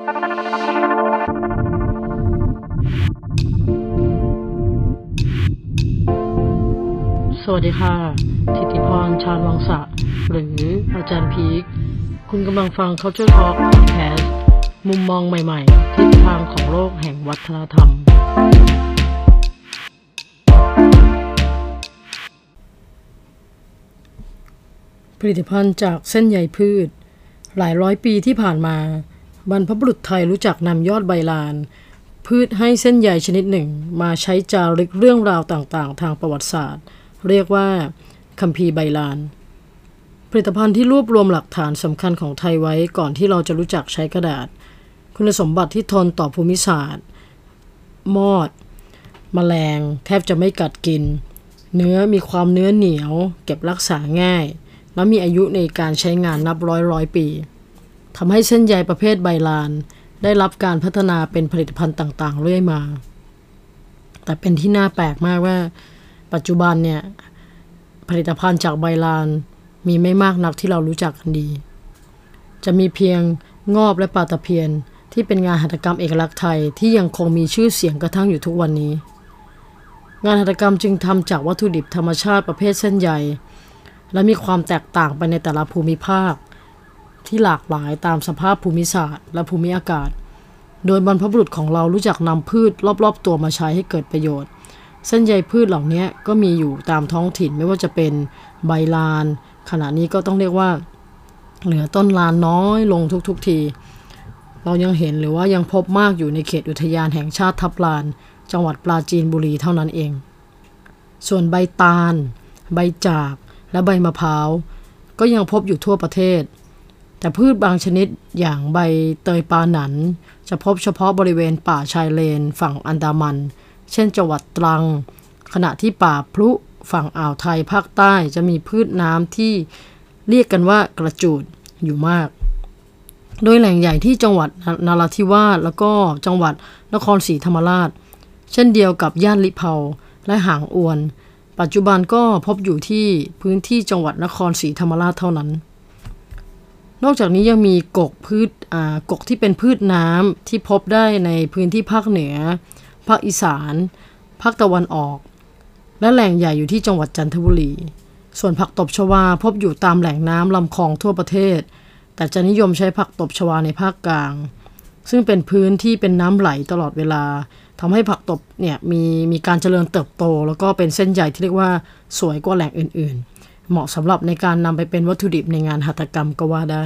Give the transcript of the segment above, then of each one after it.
สวัสดีค่ะ ทิติพร ชาญวังสะ หรืออาจารย์พีค คุณกำลังฟัง Culture Talk Podcast มุมมองใหม่ๆ ทิศทางของโลกแห่งวัฒนธรรม ผลิตภัณฑ์จากเส้นใยพืช หลายร้อยปีที่ผ่านมา บรรพบุรุษไทยรู้จักนำยอดใบลาน พืชให้เส้นใยชนิดหนึ่ง มาใช้จารึกเรื่องราวต่างๆ ทางประวัติศาสตร์ เรียกว่าคัมภีร์ใบลาน ผลิตภัณฑ์ที่รวบรวมหลักฐานสำคัญของไทยไว้ก่อนที่เราจะรู้จักใช้กระดาษ คุณสมบัติที่ทนต่อภูมิศาสตร์ มอดแมลง แทบจะไม่กัดกิน เนื้อมีความเนื้อเหนียว เก็บรักษาง่าย และมีอายุในการใช้งานนับร้อยร้อยปี ทำให้เส้นใยประเภทใบลาน ได้รับการพัฒนาเป็นผลิตภัณฑ์ต่าง ๆ เรื่อยมา แต่เป็นที่น่าแปลกมากว่า ปัจจุบันเนี่ย ผลิตภัณฑ์จากใบลานมีไม่มากนักที่เรารู้จักกันดี จะมีเพียงงอบและปลาตะเพียน ที่เป็นงานหัตถกรรมเอกลักษณ์ไทยที่ยังคงมีชื่อเสียงกระทั่งอยู่ทุกวันนี้ งานหัตถกรรมจึงทำจากวัตถุดิบธรรมชาติประเภทเส้นใยและมีความแตกต่างไปในแต่ละภูมิภาค ที่หลากหลายตามสภาพภูมิศาสตร์ และภูมิอากาศ โดยบรรพบุรุษของเรารู้จักนำพืชรอบๆ ตัวมาใช้ให้เกิดประโยชน์ เส้นใยพืชเหล่านี้ก็มีอยู่ตามท้องถิ่นไม่ว่าจะเป็นใบลาน ขณะนี้ก็ต้องเรียกว่า เหลือต้นลานน้อยลงทุกๆที เรายังเห็นหรือว่ายังพบมากอยู่ในเขตอุทยานแห่งชาติทับลาน จังหวัดปราจีนบุรีเท่านั้นเอง ส่วนใบตาล ใบจาก และใบมะพร้าวก็ยังพบอยู่ทั่วประเทศ แต่พืชบางชนิดอย่างใบเตยปาหนัน จะพบเฉพาะบริเวณป่าชายเลนฝั่งอันดามัน เช่นจังหวัดตรัง ขณะที่ป่าพลุฝั่งอ่าวไทยภาคใต้จะมีพืชน้ำที่เรียกกันว่ากระจูดอยู่มาก โดยแหล่งใหญ่ที่จังหวัดนาราธิวาสแล้วก็จังหวัดนครศรีธรรมราช เช่นเดียวกับย่านลิเผาและหางอวน ปัจจุบันก็พบอยู่ที่พื้นที่จังหวัดนครศรีธรรมราชเท่านั้น นอกจากนี้ยังมีกกพืชกกที่เป็นพืชน้ำที่พบได้ในพื้นที่ภาคเหนือ ภาคอีสาน ภาคตะวันออก และแหล่งใหญ่อยู่ที่จังหวัดจันทบุรี ส่วนผักตบชวาพบอยู่ตามแหล่งน้ำลำคลองทั่วประเทศ แต่จะนิยมใช้ผักตบชวาในภาคกลาง ซึ่งเป็นพื้นที่เป็นน้ำไหลตลอดเวลาทำให้ผักตบเนี่ยมีมีการเจริญเติบโต แล้วก็เป็นเส้นใยที่เรียกว่าสวยกว่าแหล่งอื่น เหมาะสำหรับในการนำไปเป็นวัตถุดิบในงานหัตถกรรมก็ว่าได้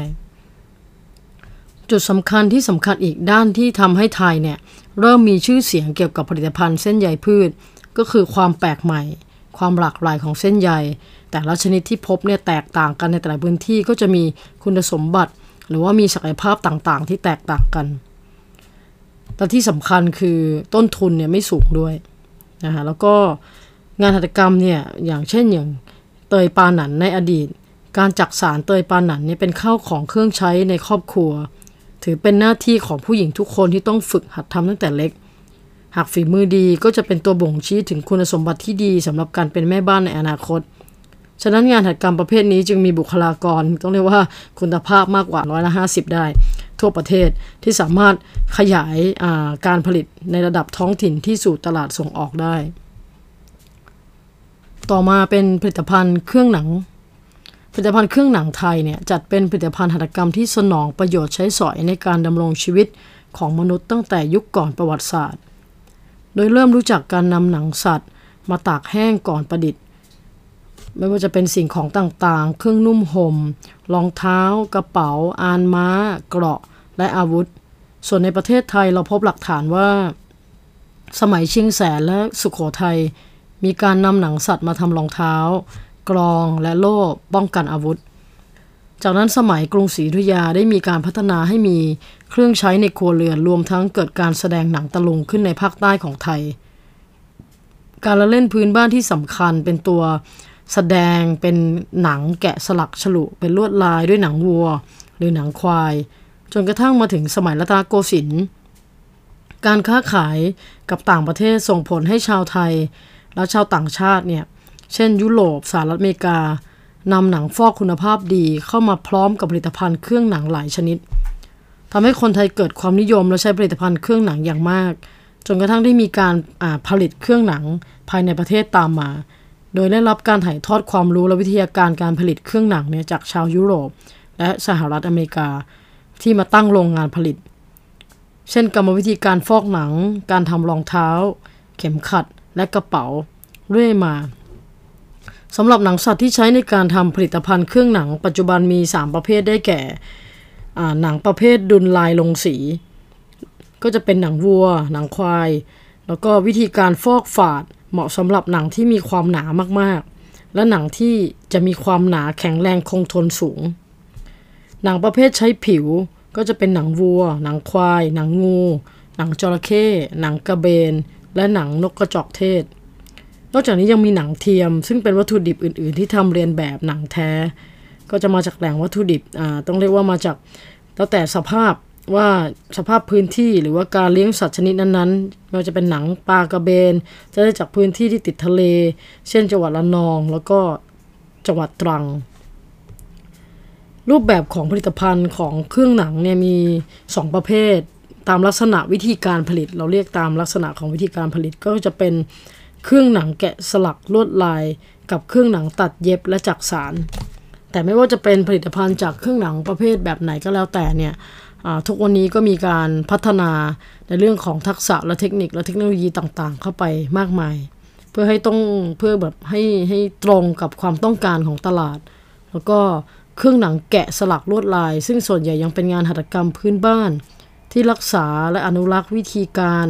จุดสำคัญที่สำคัญอีกด้านที่ทำให้ไทยเนี่ยเริ่มมีชื่อเสียงเกี่ยวกับผลิตภัณฑ์เส้นใยพืช ก็คือความแปลกใหม่ ความหลากหลายของเส้นใย แต่ละชนิดที่พบเนี่ยแตกต่างกันในแต่ละพื้นที่ก็จะมีคุณสมบัติ หรือว่ามีศักยภาพต่างๆ ที่แตกต่างกันแต่ที่สำคัญคือต้นทุนเนี่ยไม่สูงด้วยนะคะแล้วก็งานหัตถกรรมเนี่ยอย่างเช่นอย่าง เตยปาหนันในอดีต การจักสารเตยปาหนันเนี่ยเป็นข้าวของเครื่องใช้ในครอบครัว ถือเป็นหน้าที่ของผู้หญิงทุกคนที่ต้องฝึกหัดทำตั้งแต่เล็ก หากฝีมือดีก็จะเป็นตัวบ่งชี้ถึงคุณสมบัติที่ดีสำหรับการเป็นแม่บ้านในอนาคต ฉะนั้นงานหัตถกรรมประเภทนี้จึงมีบุคลากรต้องเรียกว่าคุณภาพมากกว่าร้อยละห้าสิบได้ ทั่วประเทศที่สามารถขยายการผลิตในระดับท้องถิ่นที่สู่ตลาดส่งออกได้ ต่อมาเป็นผลิตภัณฑ์เครื่องหนัง ผลิตภัณฑ์เครื่องหนังไทยเนี่ยจัดเป็นผลิตภัณฑ์หัตถกรรมที่สนองประโยชน์ใช้สอยในการดำรงชีวิตของมนุษย์ตั้งแต่ยุคก่อนประวัติศาสตร์ โดยเริ่มรู้จักการนำหนังสัตว์ มาตากแห้งก่อนประดิษฐ์ ไม่ว่าจะเป็นสิ่งของต่างๆ เครื่องนุ่มหม่มรองเท้า กระเป๋า อานม้า เกราะ และอาวุธ ส่วนในประเทศไทยเราพบหลักฐานว่า สมัยเชียงแสนและสุขโขทัย มีการนำหนังสัตว์มาทำรองเท้า กรองและโล่ป้องกันอาวุธ จากนั้นสมัยกรุงศรีอยุธยาได้มีการพัฒนาให้มีเครื่องใช้ในครัวเรือนรวมทั้งเกิดการแสดงหนังตะลุงขึ้นในภาคใต้ของไทย การละเล่นพื้นบ้านที่สำคัญเป็นตัวแสดงเป็นหนังแกะสลักฉลุเป็นลวดลายด้วยหนังวัว หรือหนังควาย จนกระทั่งมาถึงสมัยรัตนโกสินทร์การค้าขายกับต่างประเทศส่งผลให้ชาวไทย และชาวต่างชาติเนี่ย เช่น ยุโรปสหรัฐอเมริกานำหนังฟอกคุณภาพดีเข้ามาพร้อมกับผลิตภัณฑ์เครื่องหนังหลายชนิดทำให้คนไทยเกิดความนิยมและใช้ผลิตภัณฑ์เครื่องหนังอย่างมาก จนกระทั่งได้มีการผลิตเครื่องหนังภายในประเทศตามมา โดยได้รับการถ่ายทอดความรู้และวิทยาการการผลิตเครื่องหนังเนี่ยจากชาวยุโรป และสหรัฐอเมริกาที่มาตั้งโรงงานผลิต เช่นกรรมวิธีการฟอกหนัง การทำรองเท้า เข็มขัด และกระเป๋าเรื่อยมาสำหรับหนังสัตว์ที่ใช้ในการทำผลิตภัณฑ์เครื่องหนัง ปัจจุบันมี 3 ประเภทได้แก่หนังประเภทดุลลายลงสี ก็จะเป็นหนังวัว หนังควาย แล้วก็วิธีการฟอกฝาดเหมาะสำหรับหนังที่มีความหนามากๆ และหนังที่จะมีความหนาแข็งแรงคงทนสูง หนังประเภทใช้ผิวก็จะเป็นหนังวัว หนังควาย หนังงู หนังจระเข้หนังกระเบน และหนังนกกระจอกเทศ นอกจากนี้ยังมีหนังเทียม ซึ่งเป็นวัตถุดิบอื่น ๆ ที่ทำเรียนแบบหนังแท้ ก็จะมาจากแหล่งวัตถุดิบอ่าต้องเรียกว่ามาจากแล้วแต่สภาพว่าสภาพพื้นที่หรือว่าการเลี้ยงสัตว์ชนิดนั้นๆไม่ว่าจะเป็นหนังปลากระเบน จะได้จากพื้นที่ที่ติดทะเล เช่นจังหวัดละนอง แล้วก็จังหวัดตรัง รูปแบบของผลิตภัณฑ์ของเครื่องหนังเนี่ยมี 2 ประเภท ตามลักษณะวิธีการผลิต เราเรียกตามลักษณะของวิธีการผลิตก็จะเป็นเครื่องหนังแกะสลักลวดลาย กับเครื่องหนังตัดเย็บและจักสาร แต่ไม่ว่าจะเป็นผลิตภัณฑ์จากเครื่องหนังประเภทแบบไหนก็แล้วแต่เนี่ยทุกวันนี้ก็มีการพัฒนาในเรื่องของทักษะและเทคนิคและเทคโนโลยีต่างๆ เข้าไปมากมาย เพื่อให้ต้องเพื่อแบบให้ให้ตรงกับความต้องการของตลาด แล้วก็เครื่องหนังแกะสลักลวดลาย ซึ่งส่วนใหญ่ยังเป็นงานหัตถกรรมพื้นบ้าน ที่รักษาและอนุรักษ์วิธีการ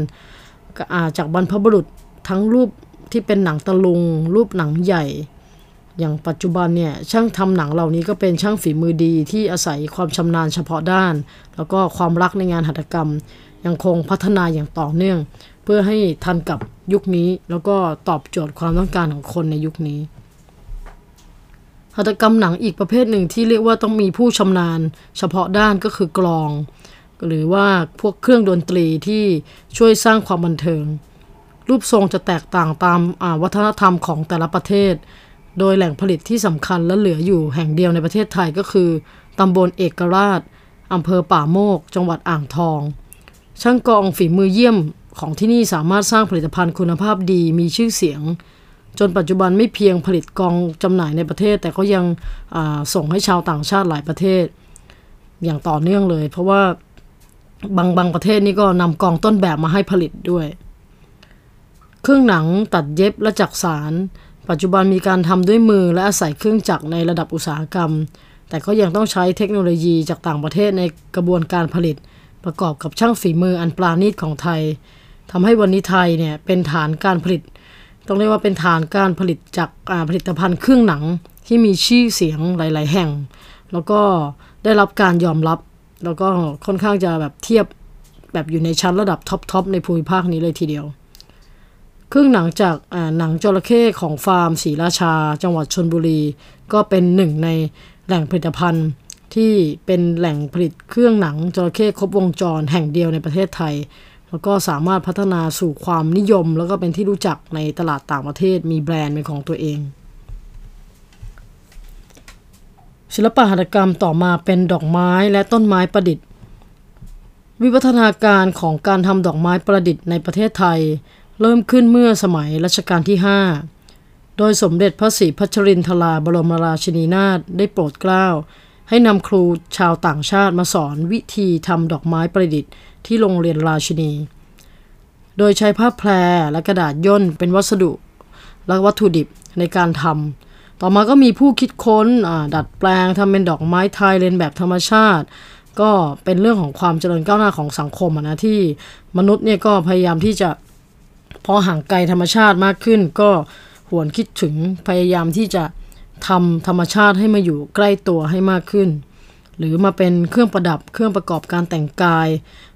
จากบรรพบุรุษทั้งรูปที่เป็นหนังตะลุง รูปหนังใหญ่ อย่างปัจจุบันเนี่ยช่างทำหนังเหล่านี้ก็เป็นช่างฝีมือดีที่อาศัยความชำนาญเฉพาะด้าน แล้วก็ความรักในงานหัตถกรรม ยังคงพัฒนาอย่างต่อเนื่อง เพื่อให้ทันกับยุคนี้ แล้วก็ตอบโจทย์ความต้องการของคนในยุคนี้หัตถกรรมหนังอีกประเภทหนึ่งที่เรียกว่าต้องมีผู้ชำนาญ เฉพาะด้านก็คือกลอง หรือว่าพวกเครื่องดนตรีที่ช่วยสร้างความบันเทิง รูปทรงจะแตกต่างตามวัฒนธรรมของแต่ละประเทศ โดยแหล่งผลิตที่สำคัญและเหลืออยู่แห่งเดียวในประเทศไทยก็คือตำบลเอกราชอำเภอป่าโมก จังหวัดอ่างทอง ช่างกองฝีมือเยี่ยมของที่นี่สามารถสร้างผลิตภัณฑ์คุณภาพดีมีชื่อเสียง จนปัจจุบันไม่เพียงผลิตกองจำหน่ายในประเทศ แต่ก็ยังส่งให้ชาวต่างชาติหลายประเทศ อย่างต่อเนื่องเลย เพราะว่า บางบางประเทศนี่ก็นำกองต้นแบบมาให้ผลิตด้วย เครื่องหนังตัดเย็บและจักสาร ปัจจุบันมีการทำด้วยมือและอาศัยเครื่องจักรในระดับอุตสาหกรรม แต่ก็ยังต้องใช้เทคโนโลยีจากต่างประเทศในกระบวนการผลิต ประกอบกับช่างฝีมืออันปราณีตของไทยทำให้วันนี้ไทยเนี่ยเป็นฐานการผลิต ต้องเรียกว่าเป็นฐานการผลิตจากผลิตภัณฑ์เครื่องหนังที่มีชื่อเสียงหลาย ๆ แห่ง แล้วก็ได้รับการยอมรับ แล้วก็ค่อนข้างจะแบบเทียบแบบอยู่ในชั้นระดับท็อปๆในภูมิภาคนี้เลยทีเดียว ครึ่งหนังจากหนังจระเข้ของฟาร์มศรีราชา จังหวัดชนบุรี ก็เป็นหนึ่งในแหล่งผลิตภัณฑ์ที่เป็นแหล่งผลิตเครื่องหนังจระเข้ครบวงจรแห่งเดียวในประเทศไทย แล้วก็สามารถพัฒนาสู่ความนิยม แล้วก็เป็นที่รู้จักในตลาดต่างประเทศมีแบรนด์เป็นของตัวเอง ศิลปหัตถกรรมต่อมาเป็นดอกไม้และต้นไม้ประดิษฐ์ วิวัฒนาการของการทำดอกไม้ประดิษฐ์ในประเทศไทย เริ่มขึ้นเมื่อสมัยรัชกาลที่ 5 โดยสมเด็จพระศรีพัชรินทราบรมราชินีนาถได้โปรดเกล้า ให้นำครูชาวต่างชาติมาสอนวิธีทำดอกไม้ประดิษฐ์ที่โรงเรียนราชินี โดยใช้ผ้าแพรและกระดาษย่นเป็นวัสดุและวัตถุดิบในการทำ ต่อมาก็มีผู้คิดค้นดัดแปลงทำเป็นดอกไม้ไทยเลนแบบธรรมชาติ ก็เป็นเรื่องของความเจริญก้าวหน้าของสังคมนะที่มนุษย์เนี่ยก็พยายามที่จะพอห่างไกลธรรมชาติมากขึ้น ก็หวนคิดถึงพยายามที่จะทำธรรมชาติให้มาอยู่ใกล้ตัวให้มากขึ้น หรือมาเป็นเครื่องประดับเครื่องประกอบการแต่งกาย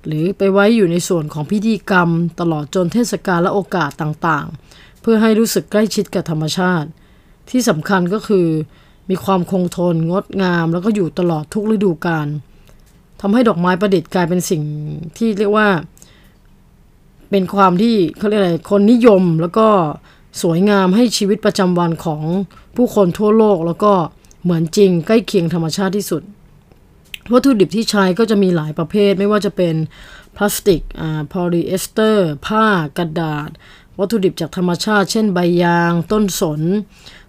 หรือไปไว้อยู่ในส่วนของพิธีกรรม ตลอดจนเทศกาลและโอกาสต่างๆ เพื่อให้รู้สึกใกล้ชิดกับธรรมชาติ ที่สำคัญก็คือ มีความคงทนงดงาม แล้วก็อยู่ตลอดทุกฤดูกาลทำให้ดอกไม้ประดิษฐ์กลายเป็นสิ่งที่เรียกว่า เป็นความที่เขาเรียกอะไรคนนิยมแล้วก็สวยงามให้ชีวิตประจำวันของผู้คนทั่วโลก แล้วก็เหมือนจริงใกล้เคียงธรรมชาติที่สุด วัตถุดิบที่ใช้ก็จะมีหลายประเภท ไม่ว่าจะเป็นพลาสติกอ่าโพลีเอสเตอร์ ผ้ากระดาษ วัตถุดิบจากธรรมชาติ เช่นใบยาง ต้นสน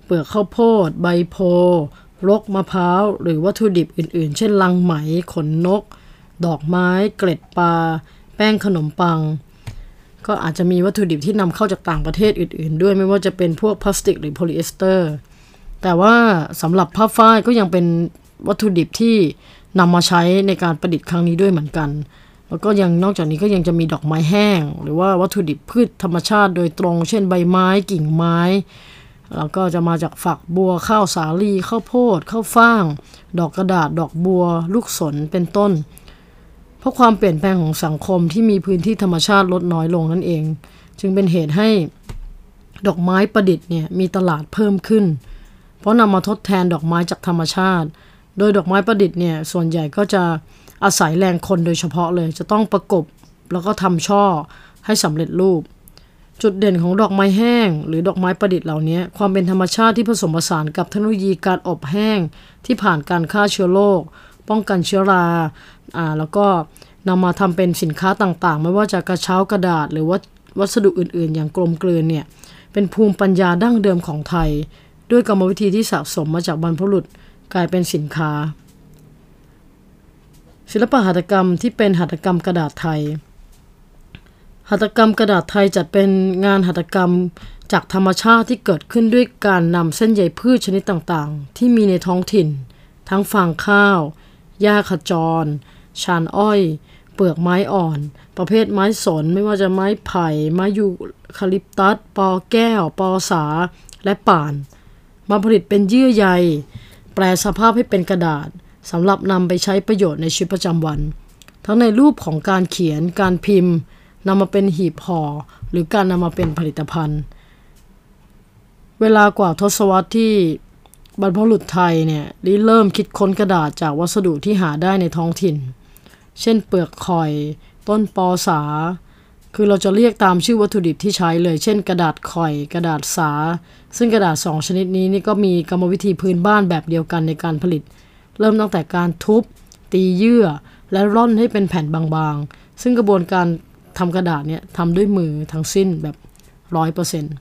เปลือกข้าวโพด ใบโพธิ์ รกมะพร้าว หรือวัตถุดิบอื่น ๆ เช่นรังไหม ขนนก ดอกไม้ เกล็ดปลา แป้งขนมปัง ก็อาจจะมีวัตถุดิบที่นำเข้าจากต่างประเทศอื่น ๆ ด้วยไม่ว่าจะเป็นพวกพลาสติกหรือโพลีเอสเตอร์ แต่ว่าสำหรับผ้าฝ้ายก็ยังเป็นวัตถุดิบที่นำมาใช้ในการประดิษฐ์ครั้งนี้ด้วยเหมือนกัน แล้วก็ยังนอกจากนี้ก็ยังจะมีดอกไม้แห้ง หรือว่าวัตถุดิบพืชธรรมชาติโดยตรง เช่นใบไม้กิ่งไม้ แล้วก็จะมาจากฝักบัวข้าวสาลีข้าวโพดข้าวฟ่าง ดอกกระดาษ ดอกบัว ลูกสนเป็นต้น เพราะความเปลี่ยนแปลงของสังคมที่มีพื้นที่ธรรมชาติลดน้อยลงนั่นเอง จึงเป็นเหตุให้ดอกไม้ประดิษฐ์เนี่ยมีตลาดเพิ่มขึ้น เพราะนำมาทดแทนดอกไม้จากธรรมชาติ โดยดอกไม้ประดิษฐ์เนี่ยส่วนใหญ่ก็จะอาศัยแรงคนโดยเฉพาะเลย จะต้องประกบแล้วก็ทำช่อให้สำเร็จรูป จุดเด่นของดอกไม้แห้ง หรือดอกไม้ประดิษฐ์เหล่านี้ความเป็นธรรมชาติที่ผสมผสานกับเทคโนโลยีการอบแห้งที่ผ่านการฆ่าเชื้อโรคป้องกันเชื้อราอ่าแล้วก็นำมาทำเป็นสินค้าต่างๆ ไม่ว่าจะกระเช้ากระดาษ หรือว่าวัสดุอื่นๆ อย่างกลมกลืนเนี่ยเป็นภูมิปัญญาดั้งเดิมของไทย ด้วยกรรมวิธีที่สะสมมาจากบรรพบุรุษกลายเป็นสินค้า ศิลปหัตถกรรมที่เป็นหัตถกรรมกระดาษไทย หัตถกรรมกระดาษไทยจัดเป็นงานหัตถกรรมจากธรรมชาติที่เกิดขึ้นด้วยการนำเส้นใยพืชชนิดต่างๆ ที่มีในท้องถิ่น ทั้งฟางข้าวหญ้าขจร ชานอ้อย เปลือกไม้อ่อน ประเภทไม้สนไม่ว่าจะไม้ไผ่ไม้ยูคาลิปตัส ปอแก้ว ปอสา และป่าน มาผลิตเป็นเยื่อใย แปลสภาพให้เป็นกระดาษสำหรับนำไปใช้ประโยชน์ในชีวิตประจำวัน ทั้งในรูปของการเขียนการพิมพ์ นำมาเป็นหีบห่อหรือการนำมาเป็นผลิตภัณฑ์ เวลากว่าทศวรรษที่บรรพบุรุษไทยเนี่ยริเริ่มคิดค้นกระดาษจากวัสดุที่หาได้ในท้องถิ่น เช่นเปลือกข่อย ต้นปอสา คือเราจะเรียกตามชื่อวัตถุดิบที่ใช้เลย เช่น กระดาษข่อย กระดาษสา ซึ่งกระดาษสองชนิดนี้นี่ก็มีกรรมวิธีพื้นบ้านแบบเดียวกันในการผลิต เริ่มตั้งแต่การทุบ ตีเยื่อ และร่อนให้เป็นแผ่นบางๆ ซึ่งกระบวนการ ทำกระดาษเนี่ยทำด้วยมือทั้งสิ้นแบบร้อยเปอร์เซ็นต์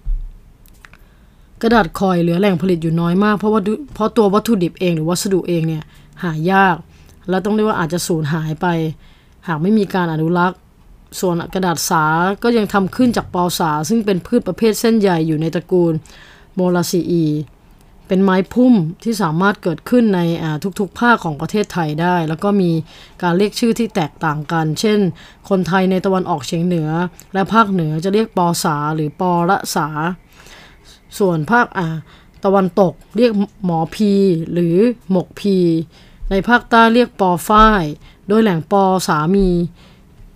กระดาษคอยเหลือแหล่งผลิตอยู่น้อยมาก เพราะว่าเพราะตัววัตถุดิบเองหรือวัสดุเองเนี่ยหายาก แล้วต้องเรียกว่าอาจจะสูญหายไป หากไม่มีการอนุรักษ์ส่วนกระดาษสาก็ยังทำขึ้นจากปอสา ซึ่งเป็นพืชประเภทเส้นใหญ่อยู่ในตระกูลโมลาซีอี เป็นไม้พุ่มที่สามารถเกิดขึ้นในทุกๆ ภาคของประเทศไทยได้ แล้วก็มีการเรียกชื่อที่แตกต่างกัน เช่น คนไทยในตะวันออกเฉียงเหนือ และภาคเหนือจะเรียกปอสาหรือปอระสา ส่วนภาคอ่าตะวันตกเรียกหมอพีหรือหมกพี ในภาคใต้เรียกปอฝ้าย โดยแหล่งปอสามี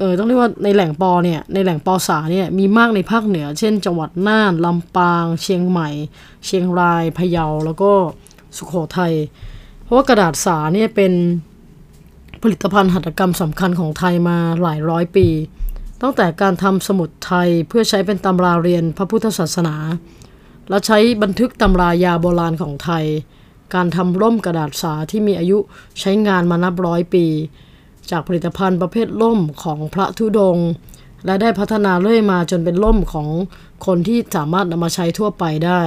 ออต้องเรียกว่าในแหล่งปอเนี่ยในแหล่งปอสาเนี่ยมีมากในภาคเหนือ เช่น จังหวัดน่านลำปาง เชียงใหม่ เชียงรายพะเยาแล้วก็สุขโขทัยเพราะว่ากระดาษสาเนี่ยเป็นผลิตภัณฑ์หัตถกรรมสำคัญของไทยมาหลายร้อยปี ตั้งแต่การทำสมุดไทยเพื่อใช้เป็นตำราเรียนพระพุทธศาสนา และใช้บันทึกตำรายาโบราณของไทย การทำร่มกระดาษสาที่มีอายุใช้งานมานับร้อยปี จากผลิตภัณฑ์ประเภทล่มของพระธุดง และได้พัฒนาเรื่อยมาจนเป็นล่มของคนที่สามารถนำมาใช้ทั่วไปได้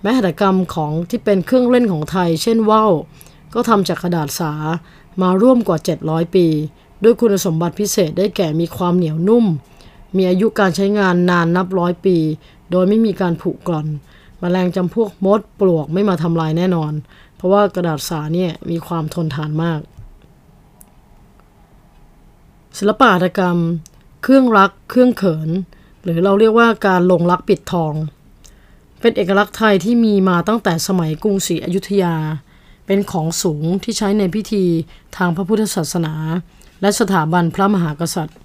แม้หัตถกรรมของที่เป็นเครื่องเล่นของไทย เช่นว่าวก็ทำจากกระดาษสามาร่วมกว่า 700 ปี ด้วยคุณสมบัติพิเศษได้แก่มีความเหนียวนุ่ม มีอายุการใช้งานนานนับร้อยปี โดยไม่มีการผุกร่อนมแมลงจำพวกมดปลวกไม่มาทำลายแน่นอน เพราะว่ากระดาษสาเนี่ยมีความทนทานมาก ศิลปะหัตถกรรม เครื่องรัก เครื่องเขิน หรือเราเรียกว่าการลงรักปิดทอง เป็นเอกลักษณ์ไทยที่มีมาตั้งแต่สมัยกรุงศรีอยุธยา เป็นของสูงที่ใช้ในพิธีทางพระพุทธศาสนา และสถาบันพระมหากษัตริย์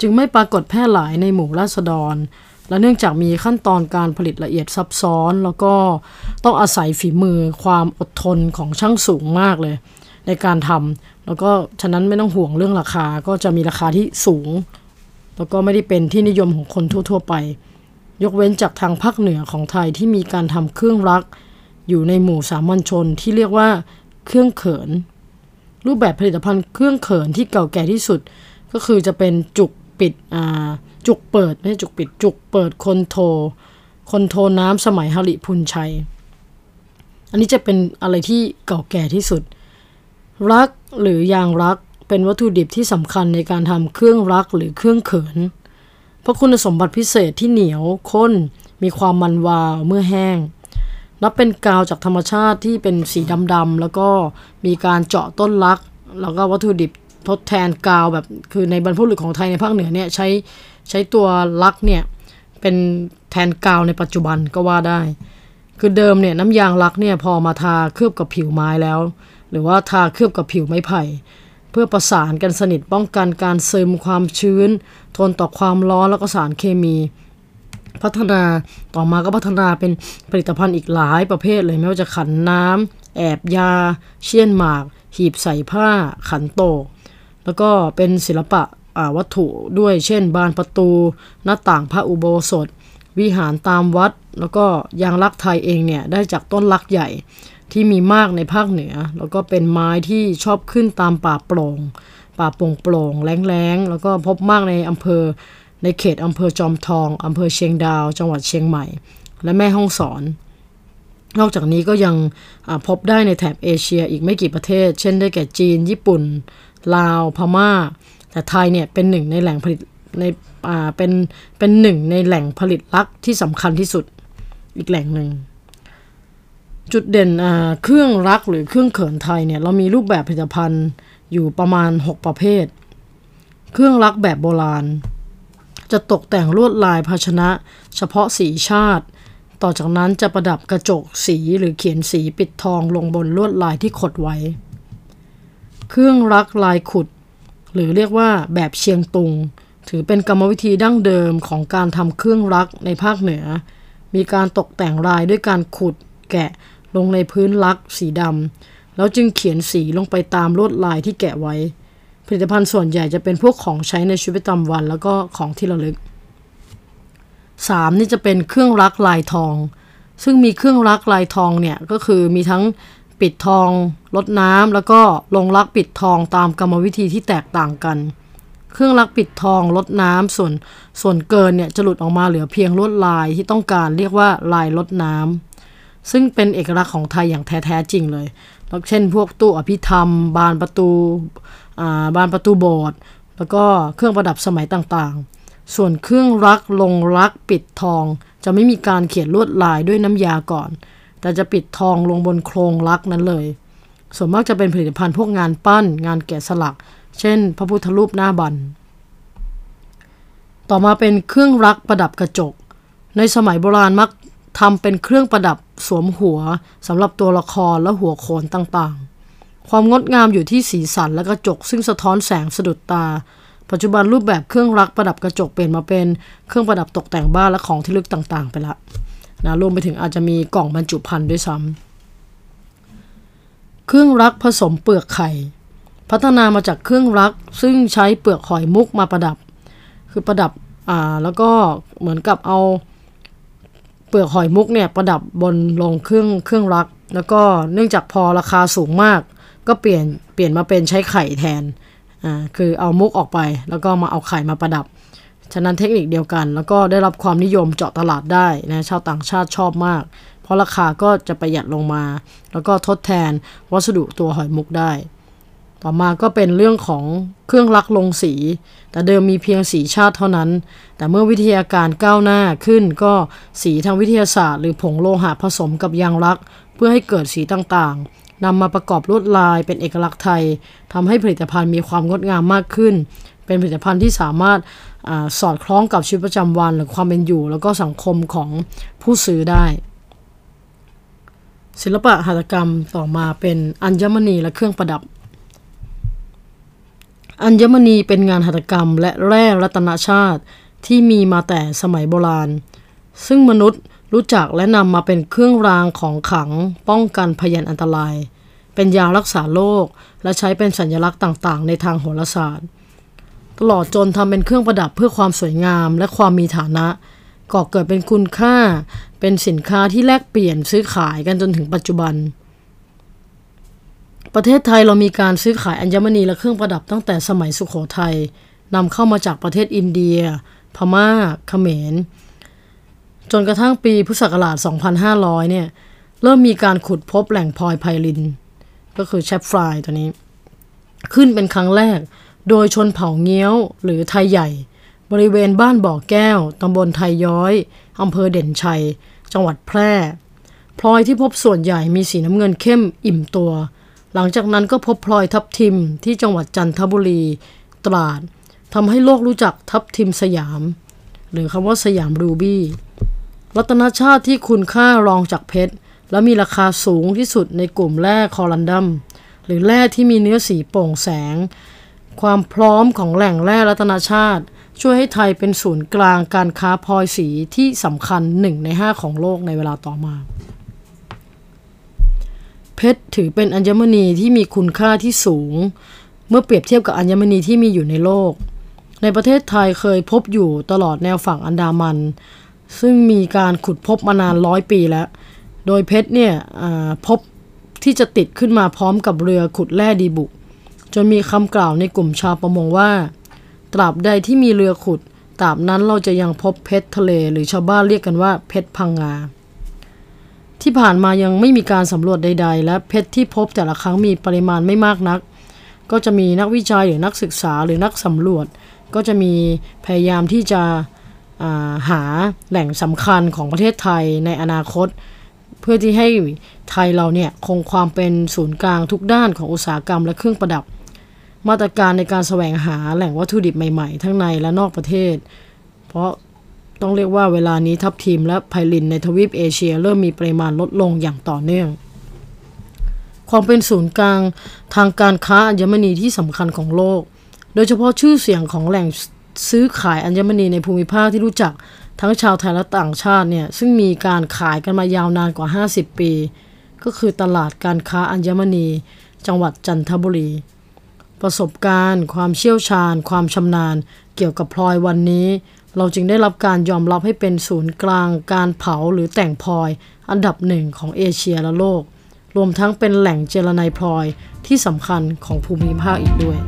จึงไม่ปรากฏแพร่หลายในหมู่ราษฎร และเนื่องจากมีขั้นตอนการผลิตละเอียดซับซ้อน แล้วก็ต้องอาศัยฝีมือความอดทนของช่างสูงมากเลยในการทำ แล้วก็ฉะนั้นไม่ต้องห่วงเรื่องราคาก็จะมีราคาที่สูง แล้วก็ไม่ได้เป็นที่นิยมของคนทั่ว ๆ ไป ยกเว้นจากทางภาคเหนือของไทยที่มีการทำเครื่องรัก อยู่ในหมู่สามัญชนที่เรียกว่าเครื่องเขิน รูปแบบผลิตภัณฑ์เครื่องเขินที่เก่าแก่ที่สุด ก็คือจะเป็นจุกปิดอ่าจุกเปิดไม่ใช่จุกปิดจุกเปิดคนโท คนโทน้ำสมัยฮริพุนชัย อันนี้จะเป็นอะไรที่เก่าแก่ที่สุด รัก หรือยางรักเป็นวัตถุดิบที่สำคัญในการทำเครื่องรักหรือเครื่องเขิน เพราะคุณสมบัติพิเศษที่เหนียวข้น มีความมันวาวเมื่อแห้ง นับเป็นกาวจากธรรมชาติที่เป็นสีดำๆแล้วก็มีการเจาะต้นรัก แล้วก็วัตถุดิบทดแทนกาวแบบคือในบรรพบุรุษของไทยในภาคเหนือเนี่ยใช้ใช้ตัวรักเนี่ยเป็นแทนกาวในปัจจุบันก็ว่าได้ คือเดิมเนี่ยน้ำยางรักเนี่ยพอมาทาเคลือบกับผิวไม้แล้ว หรือว่าทาเคลือบกับผิวไม้ไผ่ เพื่อประสานกันสนิทป้องกันการซึมความชื้น ทนต่อความร้อนแล้วก็สารเคมีพัฒนาต่อมาก็พัฒนาเป็นผลิตภัณฑ์อีกหลายประเภทเลยไม่ว่าจะขันน้ำแอบยา เชี่ยนหมาก หีบใส่ผ้า ขันโตก แล้วก็เป็นศิลปะวัตถุด้วยเช่น บานประตู หน้าต่างพระอุโบสถ วิหารตามวัด แล้วก็ยางลักไทยเองเนี่ย ได้จากต้นลักใหญ่ ที่มีมากในภาคเหนือ แล้วก็เป็นไม้ที่ชอบขึ้นตามป่าโปร่ง ป่าโปร่งโปร่งแล้งแล้วก็พบมากในอำเภอในเขตอำเภอจอมทองอำเภอเชียงดาว จังหวัดเชียงใหม่ และแม่ฮ่องสอน นอกจากนี้ก็ยังพบได้ในแถบเอเชียอีกไม่กี่ประเทศ เช่นได้แก่จีน ญี่ปุ่น ลาว พม่า แต่ไทยเนี่ยเป็นหนึ่งในแหล่งผลิตในอ่าเป็นเป็นหนึ่งในแหล่งผลิตลักที่สำคัญที่สุดอีกแหล่งหนึ่ง จุดเด่นเครื่องรักหรือเครื่องเขินไทยเนี่ยเรามีรูปแบบผลิตภัณฑ์อยู่ประมาณ 6 ประเภท เครื่องรักแบบโบราณ จะตกแต่งลวดลายภาชนะ เฉพาะสีชาติ ต่อจากนั้นจะประดับกระจกสีหรือเขียนสีปิดทองลงบนลวดลายที่ขดไว้ เครื่องรักลายขุด หรือเรียกว่าแบบเชียงตุง ถือเป็นกรรมวิธีดั้งเดิมของการทำเครื่องรักในภาคเหนือ มีการตกแต่งลายด้วยการขุดแกะ ลงในพื้นลักสีดำแล้วจึงเขียนสีลงไปตามลวดลายที่แกะไว้ ผลิตภัณฑ์ส่วนใหญ่จะเป็นพวกของใช้ในชีวิตประจำวัน แล้วก็ของที่ระลึก 3. นี่จะเป็นเครื่องรักลายทอง ซึ่งมีเครื่องรักลายทองเนี่ยก็คือมีทั้งปิดทองลดน้ำแล้วก็ลงรักปิดทองตามกรรมวิธีที่แตกต่างกัน เครื่องรักปิดทองลดน้ำส่วนส่วนเกินเนี่ยจะหลุดออกมาเหลือเพียงลวดลายที่ต้องการเรียกว่าลายลดน้ำ ซึ่งเป็นเอกลักษณ์ของไทยอย่างแท้ๆจริงเลยแล้วเช่นพวกตู้อภิธรรม บานประตูาบานประตูโบสถ์แล้วก็เครื่องประดับสมัยต่างๆ ส่วนเครื่องรักลงรักปิดทอง จะไม่มีการเขียนลวดลายด้วยน้ำยาก่อน แต่จะปิดทองลงบนโครงรักนั้นเลย ส่วนมากจะเป็นผลิตภัณฑ์พวกงานปั้น งานแกะสลัก เช่น พระพุทธรูปหน้าบัน ต่อมาเป็นเครื่องรักประดับกระจก ในสมัยโบราณมัก ทำเป็นเครื่องประดับสวมหัวสำหรับตัวละครและหัวโขนต่างๆ ความงดงามอยู่ที่สีสันและกระจก ซึ่งสะท้อนแสงสะดุดตา ปัจจุบันรูปแบบเครื่องรักประดับกระจกเปลี่ยนมาเป็นเครื่องประดับตกแต่งบ้านและของที่ลึกต่างๆ ไปละนะรวมไปถึงอาจจะมีกล่องบรรจุภัณฑ์ด้วยซ้ำเครื่องรักผสมเปลือกไข่ พัฒนามาจากเครื่องรัก ซึ่งใช้เปลือกหอยมุกมาประดับ คือประดับอ่าแล้วก็เหมือนกับเอา ลือกหอยมุกเนี่ยประดับบนลงเครื่องเครื่องรัก แล้วก็เนื่องจากพอราคาสูงมาก ก็เปลี่ยนเปลี่ยนมาเป็นใช้ไข่แทนอ่าคือเอามุกออกไป แล้วก็มาเอาไข่มาประดับ ฉะนั้นเทคนิคเดียวกัน แล้วก็ได้รับความนิยมเจาะตลาดได้นะชาวต่างชาติชอบมาก เพราะราคาก็จะประหยัดลงมา แล้วก็ทดแทนวัสดุตัวหอยมุกได้ ต่อมาก็เป็นเรื่องของเครื่องลักลงสี แต่เดิมมีเพียงสีชาติเท่านั้น แต่เมื่อวิทยาการก้าวหน้าขึ้นก็สีทางวิทยาศาสตร์ หรือผงโลหะผสมกับยางลัก เพื่อให้เกิดสีต่างๆนำมาประกอบลวดลายเป็นเอกลักษณ์ไทยทำให้ผลิตภัณฑ์มีความงดงามมากขึ้น เป็นผลิตภัณฑ์ที่สามารถอสอดคล้องกับชีวิตประจำวันหรือความเป็นอยู่ แล้วก็สังคมของผู้ซื้อได้ศิลปะหัตถกรรมต่อมาเป็นอัญมณีและเครื่องประดับ อัญมณีเป็นงานหัตถกรรมและแร่รัตนชาติที่มีมาแต่สมัยโบราณ ซึ่งมนุษย์รู้จักและนำมาเป็นเครื่องรางของขลัง ป้องกันพยันอันตราย เป็นยารักษาโรคและใช้เป็นสัญลักษณ์ต่างๆ ในทางโหราศาสตร์ ตลอดจนทำเป็นเครื่องประดับเพื่อความสวยงามและความมีฐานะ ก่อเกิดเป็นคุณค่า เป็นสินค้าที่แลกเปลี่ยนซื้อขายกันจนถึงปัจจุบัน ประเทศไทยเรามีการซื้อขายอัญมณีและเครื่องประดับตั้งแต่สมัยสุขโขทัยนำเข้ามาจากประเทศอินเดีย พม่าเขมร จนกระทั่งปีพุทธศักราช 2500 เนี่ย เริ่มมีการขุดพบแหล่งพลอยไพลิน ก็คือแชปฟรายตัวนี้ ขึ้นเป็นครั้งแรก โดยชนเผ่าเงี้ยวหรือไทยใหญ่ บริเวณบ้านบ่อแก้วตำบลไทยย้อยอำเภอเด่นชัย จังหวัดแพร่ พลอยที่พบส่วนใหญ่มีสีน้ำเงินเข้มอิ่มตัว หลังจากนั้นก็พบพลอยทับทิมที่จังหวัดจันทบุรี ตราดทำให้โลกรู้จักทับทิมสยาม หรือคำว่าสยามรูบี้รัตนชาติที่คุณค่ารองจากเพชร และมีราคาสูงที่สุดในกลุ่มแร่คอรันดัมหรือแร่ที่มีเนื้อสีโปร่งแสง ความพร้อมของแหล่งแร่รัตนชาติ ช่วยให้ไทยเป็นศูนย์กลางการค้าพลอยสีที่สำคัญหนึ่งในห้าของโลกในเวลาต่อมา เพชรถือเป็นอัญมณีที่มีคุณค่าที่สูง เมื่อเปรียบเทียบกับอัญมณีที่มีอยู่ในโลก ในประเทศไทยเคยพบอยู่ตลอดแนวฝั่งอันดามัน ซึ่งมีการขุดพบมานานร้อยปีแล้ว โดยเพชรเนี่ยพบที่จะติดขึ้นมาพร้อมกับเรือขุดแร่ดีบุกจนมีคำกล่าวในกลุ่มชาวประมงว่า ตราบใดที่มีเรือขุด ตราบนั้นเราจะยังพบเพชรทะเล หรือชาวบ้านเรียกกันว่าเพชรพังงา ที่ผ่านมายังไม่มีการสำรวจใด ๆ และเพชรที่พบแต่ละครั้งมีปริมาณไม่มากนัก ก็จะมีนักวิจัยหรือนักศึกษาหรือนักสำรวจ ก็จะมีพยายามที่จะหาแหล่งสำคัญของประเทศไทยในอนาคต เพื่อที่ให้ไทยเราเนี่ยคงความเป็นศูนย์กลางทุกด้านของอุตสาหกรรมและเครื่องประดับ มาตรการในการแสวงหาแหล่งวัตถุดิบใหม่ๆ ทั้งในและนอกประเทศ เพราะ ต้องเรียกว่าเวลานี้ทับทิมและไพลินในทวีปเอเชีย เริ่มมีปริมาณลดลงอย่างต่อเนื่อง ความเป็นศูนย์กลางทางการค้าอัญมณีที่สำคัญของโลก โดยเฉพาะชื่อเสียงของแหล่งซื้อขายอัญมณีในภูมิภาคที่รู้จักทั้งชาวไทยและต่างชาติเนี่ยซึ่งมีการขายกันมายาวนานกว่า 50 ปี ก็คือตลาดการค้าอัญมณี จังหวัดจันทบุรี ประสบการณ์ ความเชี่ยวชาญ ความชำนาญ เกี่ยวกับพลอยวันนี้ เราจึงได้รับการยอมรับให้เป็นศูนย์กลางการเผาหรือแต่งพลอย อันดับหนึ่งของเอเชียและโลก รวมทั้งเป็นแหล่งเจรไนพลอยที่สำคัญของภูมิภาคอีกด้วย